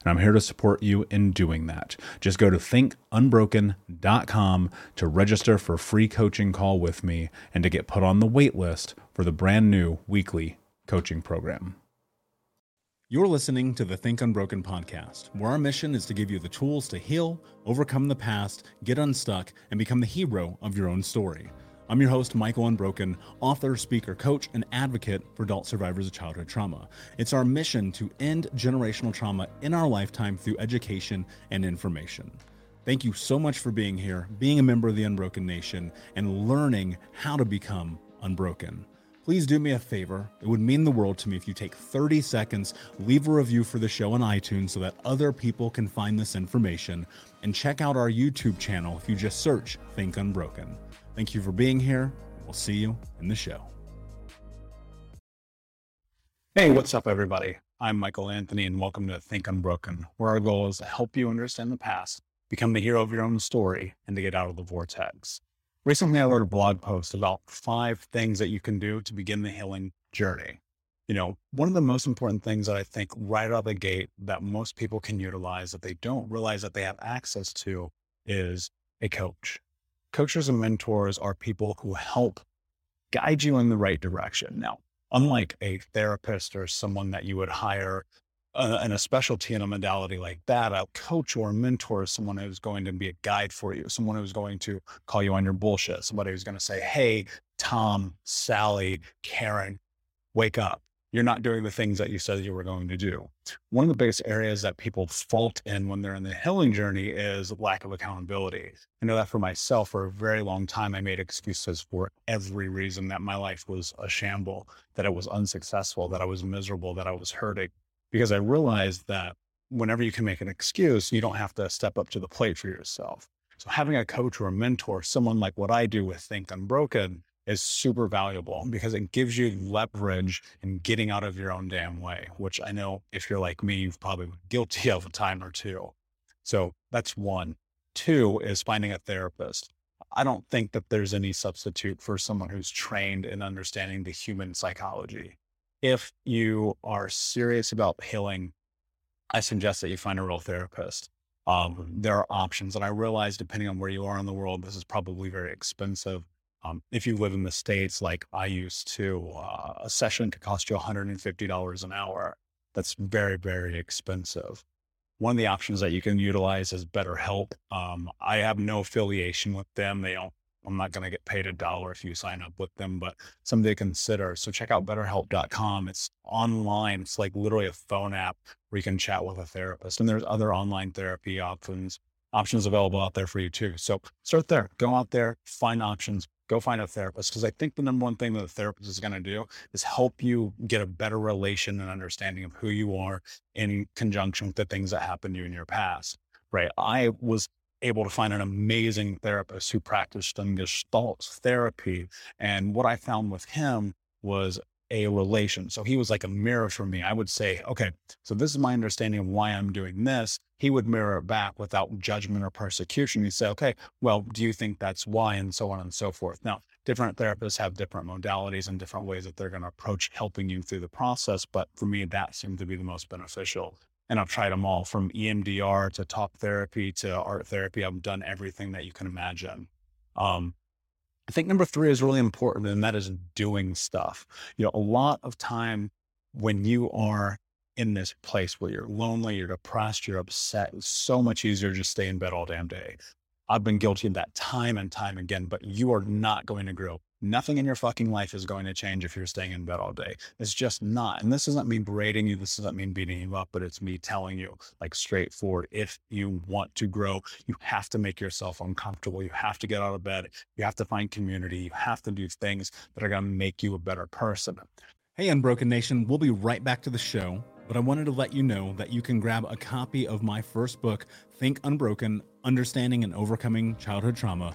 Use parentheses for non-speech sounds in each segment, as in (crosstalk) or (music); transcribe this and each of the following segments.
and I'm here to support you in doing that. Just go to thinkunbroken.com to register for a free coaching call with me and to get put on the wait list for the brand new weekly coaching program. You're listening to the Think Unbroken podcast, where our mission is to give you the tools to heal, overcome the past, get unstuck, and become the hero of your own story. I'm your host, Michael Unbroken, author, speaker, coach, and advocate for adult survivors of childhood trauma. It's our mission to end generational trauma in our lifetime through education and information. Thank you so much for being here, being a member of the Unbroken Nation, and learning how to become unbroken. Please do me a favor. It would mean the world to me if you take 30 seconds, leave a review for the show on iTunes so that other people can find this information, and check out our YouTube channel if you just search Think Unbroken. Thank you for being here. We'll see you in the show. Hey, what's up, everybody? I'm Michael Anthony, and welcome to Think Unbroken, where our goal is to help you understand the past, become the hero of your own story, and to get out of the vortex. Recently, I wrote a blog post about five things that you can do to begin the healing journey. You know, one of the most important things that I think right out of the gate that most people can utilize that they don't realize that they have access to is a coach coaches and mentors are people who help guide you in the right direction. Now, unlike a therapist or someone that you would hire uh, in a specialty in a modality like that, a coach or a mentor is someone who's going to be a guide for you, someone who's going to call you on your bullshit, somebody who's going to say, Hey, Tom, Sally, Karen, wake up. You're not doing the things that you said you were going to do. One of the biggest areas that people fault in when they're in the healing journey is lack of accountability. I know that for myself, for a very long time, I made excuses for every reason that my life was a shamble, that it was unsuccessful, that I was miserable, that I was hurting, because I realized that whenever you can make an excuse, you don't have to step up to the plate for yourself. So having a coach or a mentor, someone like what I do with Think Unbroken, is super valuable because it gives you leverage in getting out of your own damn way, which I know if you're like me, you've probably been guilty (laughs) of a time or two. So that's one. Two is finding a therapist. I don't think that there's any substitute for someone who's trained in understanding the human psychology. If you are serious about healing, I suggest that you find a real therapist. Um, there are options. And I realize, depending on where you are in the world, this is probably very expensive. Um, if you live in the States, like I used to, uh, a session could cost you $150 an hour. That's very, very expensive. One of the options that you can utilize is BetterHelp. Um, I have no affiliation with them. They don't, I'm not going to get paid a dollar if you sign up with them, but something to consider. So check out betterhelp.com. It's online. It's like literally a phone app where you can chat with a therapist. And there's other online therapy options options available out there for you too. So start there. Go out there, find options, go find a therapist because I think the number one thing that a therapist is going to do is help you get a better relation and understanding of who you are in conjunction with the things that happened to you in your past. Right. I was able to find an amazing therapist who practiced in Gestalt therapy. And what I found with him was a relation. So he was like a mirror for me. I would say, okay, so this is my understanding of why I'm doing this. He would mirror it back without judgment or persecution. He'd say, okay, well, do you think that's why? And so on and so forth. Now, different therapists have different modalities and different ways that they're going to approach helping you through the process. But for me, that seemed to be the most beneficial. And I've tried them all from EMDR to talk therapy to art therapy. I've done everything that you can imagine. Um, I think number three is really important, and that is doing stuff. You know, a lot of time when you are in this place where you're lonely, you're depressed, you're upset, it's so much easier to just stay in bed all damn day. I've been guilty of that time and time again, but you are not going to grow. Nothing in your fucking life is going to change if you're staying in bed all day. It's just not. And this doesn't mean berating you. This doesn't mean beating you up, but it's me telling you, like, straightforward. If you want to grow, you have to make yourself uncomfortable. You have to get out of bed. You have to find community. You have to do things that are going to make you a better person. Hey, Unbroken Nation, we'll be right back to the show, but I wanted to let you know that you can grab a copy of my first book, Think Unbroken Understanding and Overcoming Childhood Trauma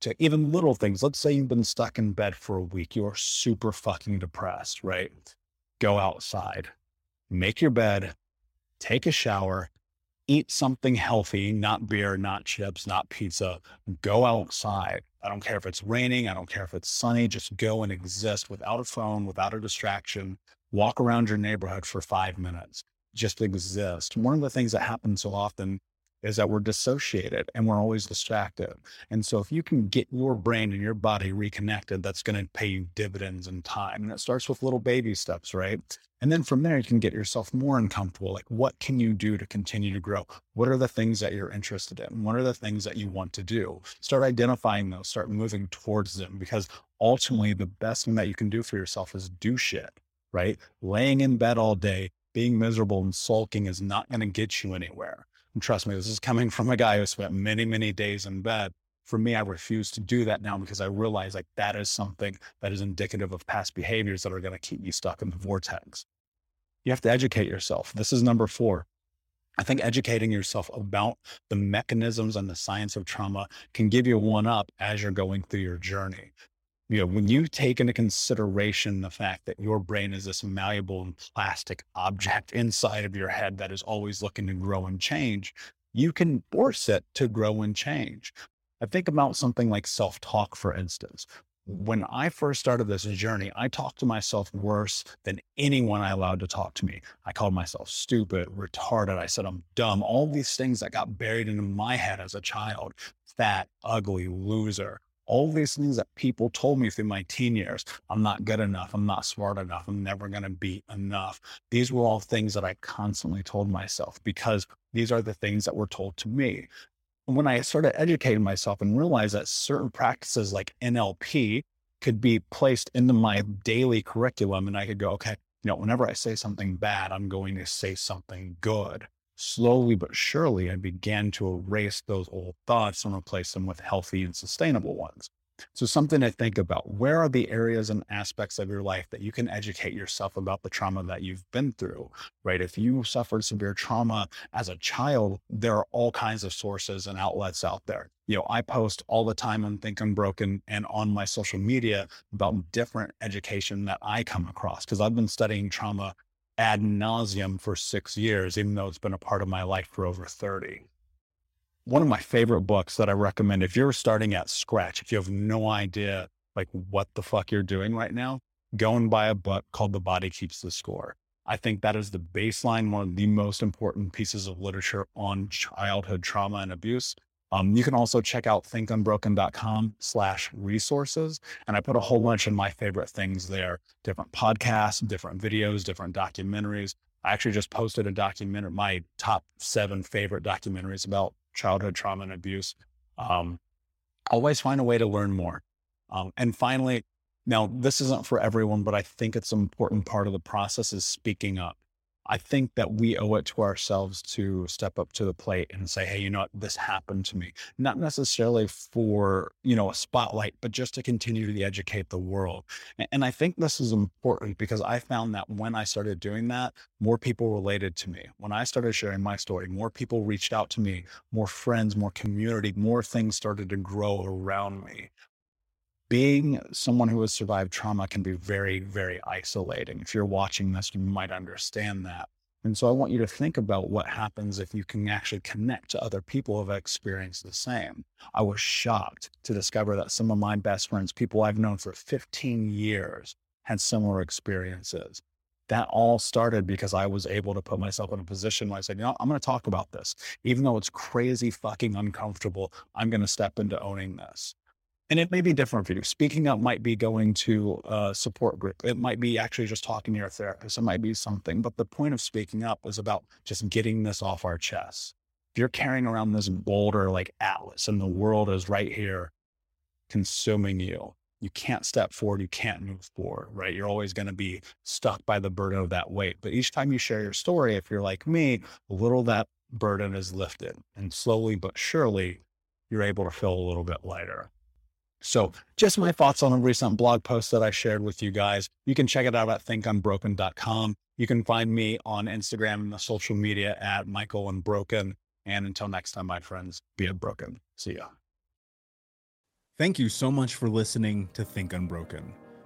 to even little things. Let's say you've been stuck in bed for a week. You are super fucking depressed, right? Go outside, make your bed, take a shower, eat something healthy, not beer, not chips, not pizza. Go outside. I don't care if it's raining. I don't care if it's sunny. Just go and exist without a phone, without a distraction. Walk around your neighborhood for five minutes. Just exist. One of the things that happens so often is that we're dissociated and we're always distracted. And so if you can get your brain and your body reconnected, that's going to pay you dividends in time. And it starts with little baby steps, right? And then from there, you can get yourself more uncomfortable. Like, what can you do to continue to grow? What are the things that you're interested in? What are the things that you want to do? Start identifying those, start moving towards them because ultimately, the best thing that you can do for yourself is do shit, right? Laying in bed all day, being miserable and sulking is not going to get you anywhere. And trust me, this is coming from a guy who spent many, many days in bed. For me, I refuse to do that now because I realize like that is something that is indicative of past behaviors that are going to keep you stuck in the vortex. You have to educate yourself. This is number four. I think educating yourself about the mechanisms and the science of trauma can give you one up as you're going through your journey. You know, when you take into consideration the fact that your brain is this malleable and plastic object (laughs) inside of your head that is always looking to grow and change, you can force it to grow and change. I think about something like self talk, for instance. When I first started this journey, I talked to myself worse than anyone I allowed to talk to me. I called myself stupid, retarded. I said I'm dumb. All these things that got buried into my head as a child fat, ugly, loser all these things that people told me through my teen years i'm not good enough i'm not smart enough i'm never going to be enough. These were all things that i constantly told myself because these are the things that were told to me. And when i started educating myself and realized that certain practices like nlp could be placed into my daily curriculum and i could go okay you know whenever i say something bad i'm going to say something good slowly but surely, I began to erase those old thoughts and replace them with healthy and sustainable ones. So, something to think about where are the areas and aspects of your life that you can educate yourself about the trauma that you've been through, right? If you suffered severe trauma as a child, there are all kinds of sources and outlets out there. You know, I post all the time on Think Unbroken and on my social media about different education that I come across because I've been studying trauma ad nauseum for six years, even though it's been a part of my life for over 30. One of my favorite books that I recommend if you're starting at scratch, if you have no idea like what the fuck you're doing right now, go and buy a book called The Body Keeps the Score. I think that is the baseline, one of the most important pieces of literature on childhood trauma and abuse. Um, you can also check out thinkunbroken.com slash resources. And I put a whole bunch of my favorite things there, different podcasts, different videos, different documentaries. I actually just posted a documentary, my top seven favorite documentaries about childhood trauma and abuse. Um, always find a way to learn more. Um, and finally, now this isn't for everyone, but I think it's an important part of the process is speaking up. I think that we owe it to ourselves to step up to the plate and say, hey, you know what, this happened to me. Not necessarily for, you know, a spotlight, but just to continue to educate the world. And I think this is important because I found that when I started doing that, more people related to me. When I started sharing my story, more people reached out to me, more friends, more community, more things started to grow around me being someone who has survived trauma can be very, very isolating. If you're watching this, you might understand that. And so I want you to think about what happens if you can actually connect to other people who have experienced the same. I was shocked to discover that some of my best friends, people I've known for 15 years, had similar experiences. That all started because I was able to put myself in a position where I said, you know, I'm going to talk about this. Even though it's crazy fucking uncomfortable, I'm going to step into owning this. And it may be different for you. Speaking up might be going to a support group. It might be actually just talking to your therapist. It might be something. But the point of speaking up is about just getting this off our chests. If you're carrying around this boulder like Atlas and the world is right here consuming you, you can't step forward. You can't move forward, right? You're always going to be stuck by the burden of that weight. But each time you share your story, if you're like me, a little that burden is lifted. And slowly but surely, you're able to feel a little bit lighter. So, just my thoughts on a recent blog post that I shared with you guys. You can check it out at thinkunbroken.com. You can find me on Instagram and the social media at Michael Unbroken. And until next time, my friends, be unbroken. See ya. Thank you so much for listening to Think Unbroken.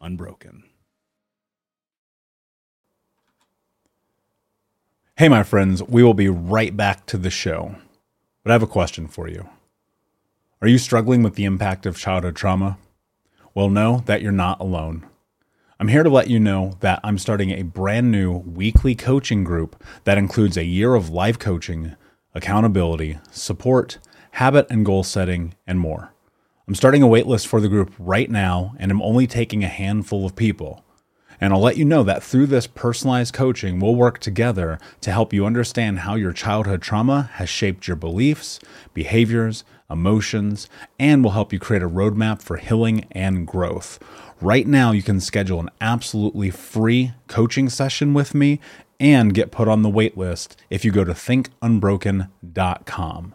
unbroken. Hey, my friends, we will be right back to the show. But I have a question for you. Are you struggling with the impact of childhood trauma? Well, know that you're not alone. I'm here to let you know that I'm starting a brand new weekly coaching group that includes a year of life coaching, accountability, support, habit and goal setting, and more. I'm starting a waitlist for the group right now, and I'm only taking a handful of people. And I'll let you know that through this personalized coaching, we'll work together to help you understand how your childhood trauma has shaped your beliefs, behaviors, emotions, and we'll help you create a roadmap for healing and growth. Right now, you can schedule an absolutely free coaching session with me and get put on the waitlist if you go to thinkunbroken.com.